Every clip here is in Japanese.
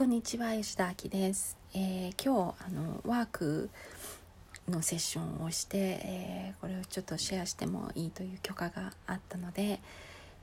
こんにちは吉田明です、えー今日あのワークのセッションをして、えーこれをちょっとシェアしてもいいという許可があったので、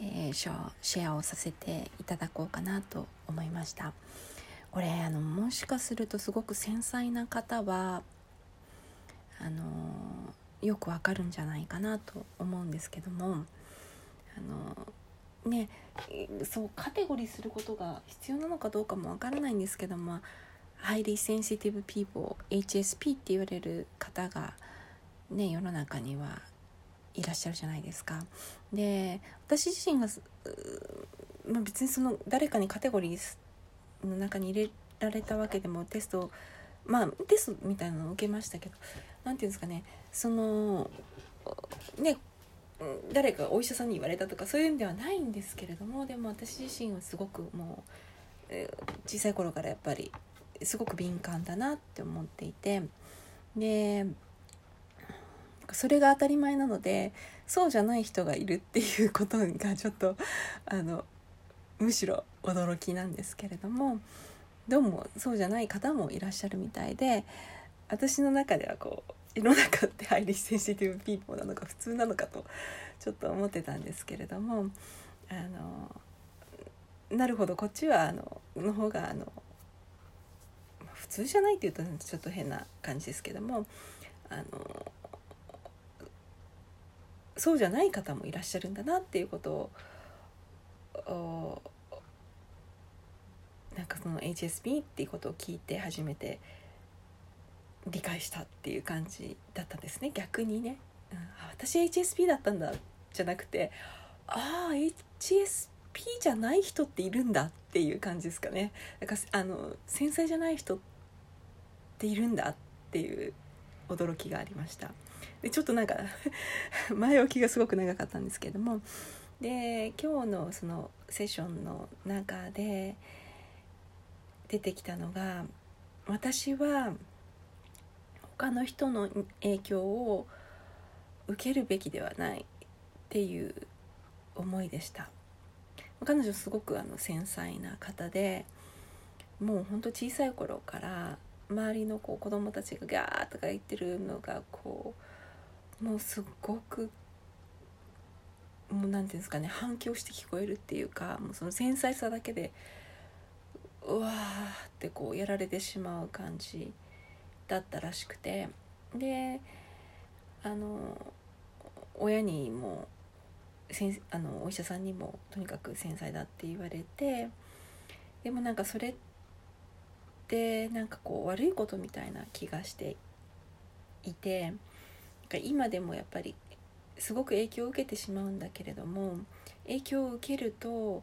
えーシェアシェアをさせていただこうかなと思いました。これあのもしかするとすごく繊細な方はあのよくわかるんじゃないかなと思うんですけどもあのねそうカテゴリーすることが必要なのかどうかもわからないんですけども Highly Sensitive People HSP って言われる方がね世の中にはいらっしゃるじゃないですか。で私自身が、まあ、別にその誰かにカテゴリーの中に入れられたわけでもテストまあテストみたいなのを受けましたけど何て言うんですかねそのね誰かお医者さんに言われたとかそういうんではないんですけれどもでも私自身はすごくもう、小さい頃からやっぱりすごく敏感だなって思っていてでそれが当たり前なのでそうじゃない人がいるっていうことがちょっとあのむしろ驚きなんですけれどもどうもそうじゃない方もいらっしゃるみたいで私の中ではこう世の中って highly sensitive people なのか普通なのかとちょっと思ってたんですけれどもあのなるほどこっちはあのの方があの普通じゃないっていうとちょっと変な感じですけどもあのそうじゃない方もいらっしゃるんだなっていうことをなんかその HSP っていうことを聞いて初めて理解したっていう感じだったんですね。逆にね、うん、私 HSP だったんだじゃなくてああ HSP じゃない人っているんだっていう感じですかね。だからあの繊細じゃない人っているんだっていう驚きがありました。でちょっとなんか 前置きがすごく長かったんですけれども。で今日のそのセッションの中で出てきたのが私は他の人の影響を受けるべきではないっていう思いでした。彼女すごくあの繊細な方でもうほんと小さい頃から周りのこう子供たちがガーとか言ってるのがこうもうすごくもうなんていうんですかね反響して聞こえるっていうかもうその繊細さだけでうわーってこうやられてしまう感じ。だったらしくて。であの親にもせんあのお医者さんにもとにかく繊細だって言われてでもなんかそれってなんかこう悪いことみたいな気がしていてなんか今でもやっぱりすごく影響を受けてしまうんだけれども影響を受けると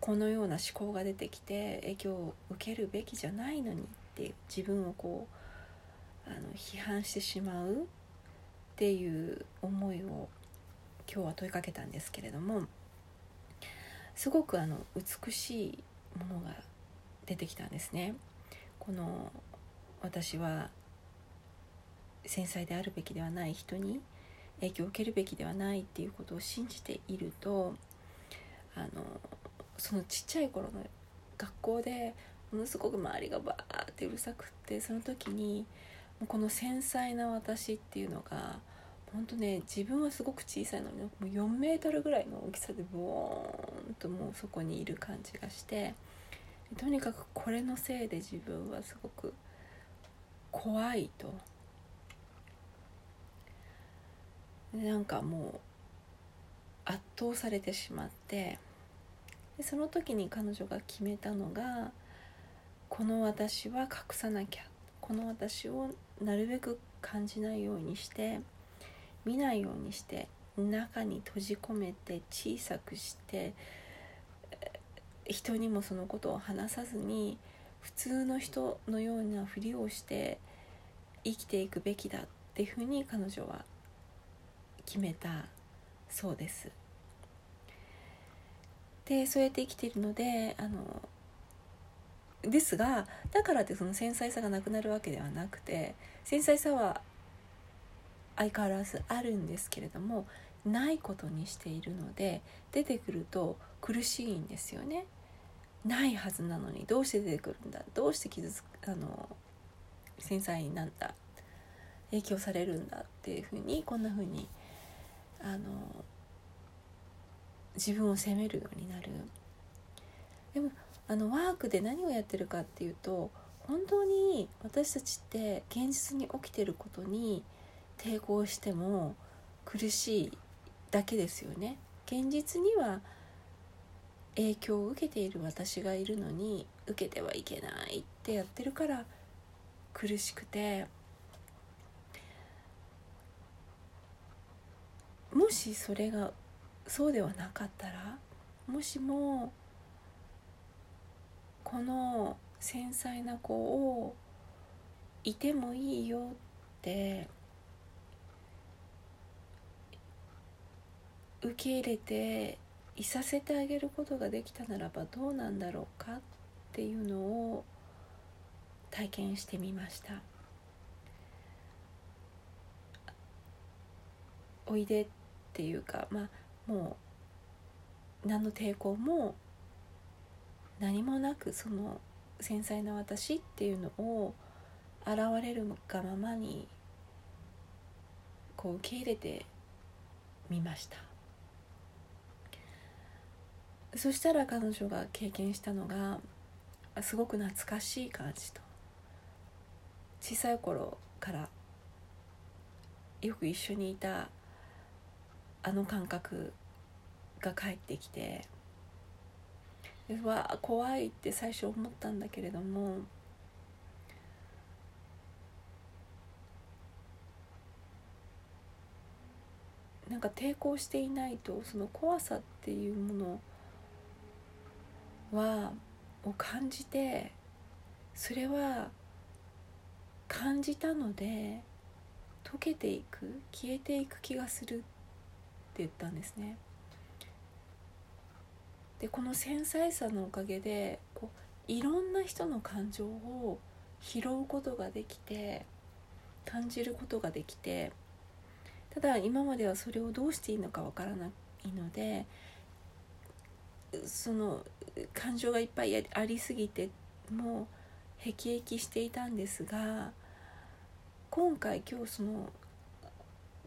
このような思考が出てきて影響を受けるべきじゃないのにっていう自分をこうあの批判してしまうっていう思いを今日は問いかけたんですけれどもすごくあの美しいものが出てきたんですね。この私は繊細であるべきではない人に影響を受けるべきではないっていうことを信じているとあのそのちっちゃい頃の学校でものすごく周りがバーってうるさくってその時にうこの繊細な私っていうのが本当ね自分はすごく小さいのにもう4メートルぐらいの大きさでボーンともうそこにいる感じがしてとにかくこれのせいで自分はすごく怖いと。なんかもう圧倒されてしまってでその時に彼女が決めたのがこの私は隠さなきゃこの私をなるべく感じないようにして見ないようにして中に閉じ込めて小さくして人にもそのことを話さずに普通の人のようなふりをして生きていくべきだっていうふうに彼女は決めたそうです。でそうやって生きているのであのですがだからってその繊細さがなくなるわけではなくて繊細さは相変わらずあるんですけれどもないことにしているので出てくると苦しいんですよね。ないはずなのにどうして出てくるんだ？どうして傷つくあの繊細なんだ？影響されるんだ？っていうふうにこんなふうにあの自分を責めるようになる。でもあのワークで何をやってるかっていうと本当に私たちって現実に起きてることに抵抗しても苦しいだけですよね。現実には影響を受けている私がいるのに受けてはいけないってやってるから苦しくてもしそれがそうではなかったらもしもこの繊細な子をいてもいいよって受け入れていさせてあげることができたならばどうなんだろうかっていうのを体験してみました。おいでっていうかまあもう何の抵抗も何もなくその繊細な私っていうのを現れるがままにこう受け入れてみました。そしたら彼女が経験したのがすごく懐かしい感じと。小さい頃からよく一緒にいたあの感覚が帰ってきてわ怖いって最初思ったんだけれどもなんか抵抗していないとその怖さっていうものはを感じてそれは感じたので溶けていく消えていく気がするって言ったんですね。でこの繊細さのおかげでこういろんな人の感情を拾うことができて感じることができてただ今まではそれをどうしていいのかわからないのでその感情がいっぱいありすぎてもうへきへきしていたんですが今回今日その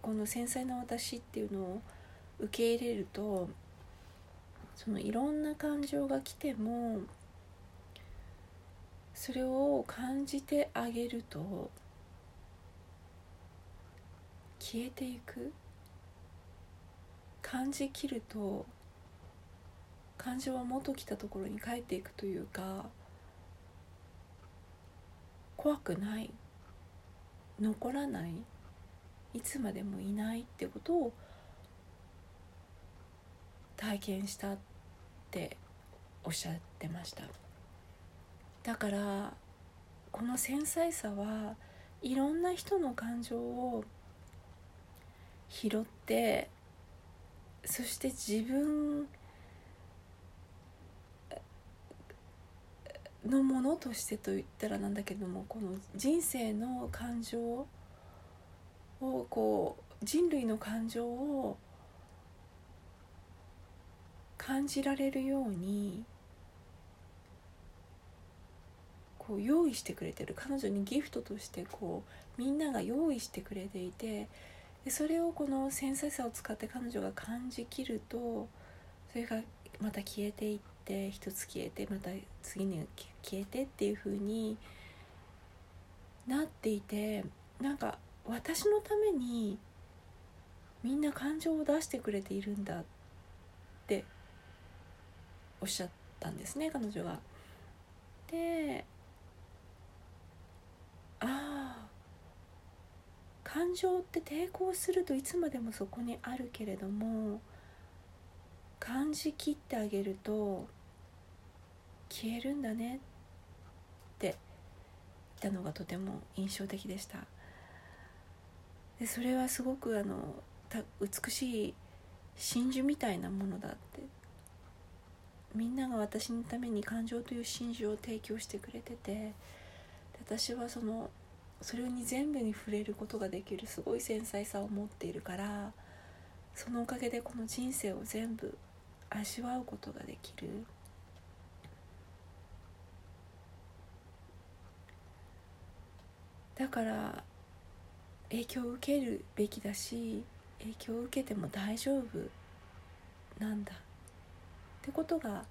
この繊細な私っていうのを受け入れるとそのいろんな感情が来てもそれを感じてあげると消えていく。感じきると感情は元来たところに帰っていくというか怖くない。残らない。いつまでもいないってことを体験したっておっしゃってました。だからこの繊細さはいろんな人の感情を拾ってそして自分のものとしてと言ったらなんだけどもこの人生の感情をこう人類の感情を感じられるようにこう用意してくれてる。彼女にギフトとしてこうみんなが用意してくれていてでそれをこの繊細さを使って彼女が感じきるとそれがまた消えていって一つ消えてまた次に消えてっていう風になっていてなんか私のためにみんな感情を出してくれているんだっておっしゃったんですね彼女が。でああ感情って抵抗するといつまでもそこにあるけれども感じきってあげると消えるんだねって言ったのがとても印象的でしたでそれはすごくあの美しい真珠みたいなものだってみんなが私のために感情という真珠を提供してくれてて私はそのそれに全部に触れることができるすごい繊細さを持っているからそのおかげでこの人生を全部味わうことができる。だから影響を受けるべきだし影響を受けても大丈夫なんだってことが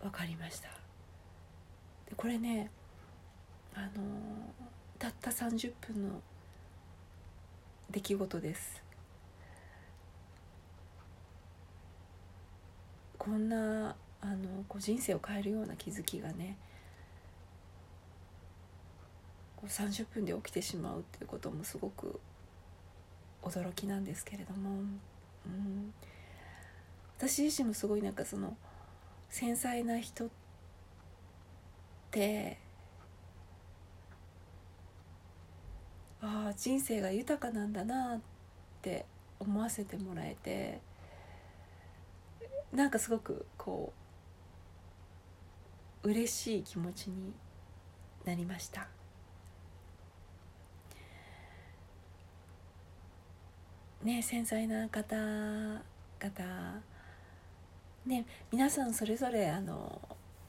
分かりました。でこれねあのたった30分の出来事です。こんなあのこう人生を変えるような気づきがねこう30分で起きてしまうっていうこともすごく驚きなんですけれども、うん、私自身もすごいなんかその繊細な人ってああ人生が豊かなんだなって思わせてもらえてなんかすごくこう嬉しい気持ちになりました。ね繊細な方々ね皆さんそれぞれあの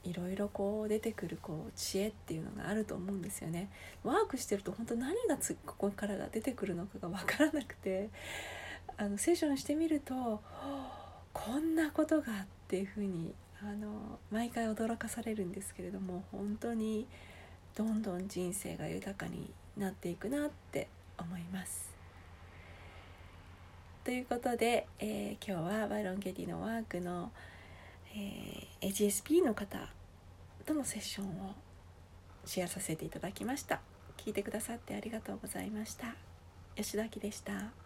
いろいろこう出てくるこう知恵っていうのがあると思うんですよねワークしてると本当何がつここからが出てくるのかが分からなくてあのセッションしてみるとこんなことがっていうふうにあの毎回驚かされるんですけれども本当にどんどん人生が豊かになっていくなって思います。ということで、えー、今日はバロン・ゲディのワークの、えー、HSP の方とのセッションをシェアさせていただきました。聞いてくださってありがとうございました。吉田明でした。